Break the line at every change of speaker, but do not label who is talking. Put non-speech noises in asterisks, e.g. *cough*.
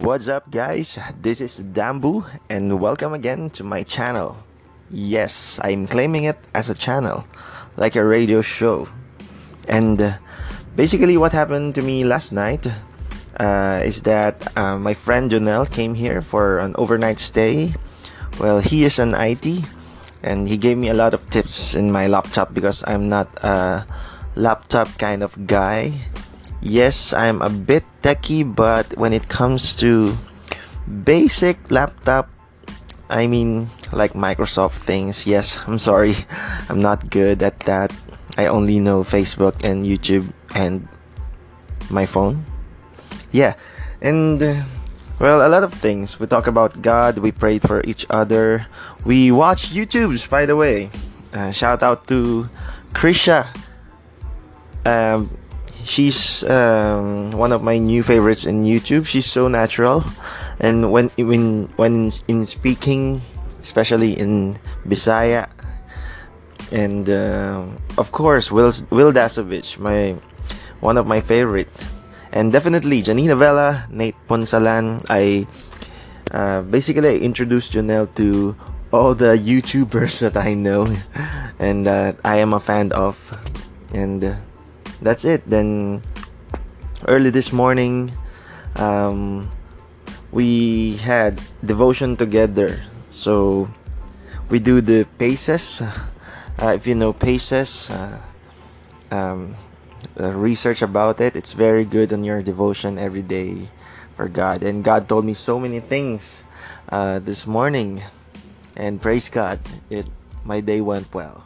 What's up, guys? This is Dambu, and welcome again to my channel. Yes, I'm claiming it as a channel, like a radio show. And uh, basically, what happened to me last night uh, is that uh, my friend Jonel came here for an overnight stay. Well, he is an IT, and he gave me a lot of tips in my laptop because I'm not a laptop kind of guy yes, I'm a bit techy, but when it comes to basic laptop, I mean, like Microsoft things, yes, *laughs* I'm sorry, I'm not good at that. I only know Facebook and YouTube and my phone. Yeah, and uh, well, a lot of things. We talk about God, we prayed for each other, we watch YouTubes, by the way. Uh, shout out to Krisha. Um, she's um, one of my new favorites in YouTube. She's so natural, and when when when in speaking, especially in Bisaya, and uh, of course Wil Wil Dasovich, my one of my favorite, and definitely Janina Vela, Nate Ponsalan. I uh, basically I introduced Janelle to all the YouTubers *laughs* that I know *laughs* and that I am a fan of, and. That's it. Then early this morning, um, we had devotion together. So we do the paces. Uh, if you know paces, uh, um, uh, research about it. It's very good on your devotion every day for God. And God told me so many things uh, this morning. And praise God, it my day went well.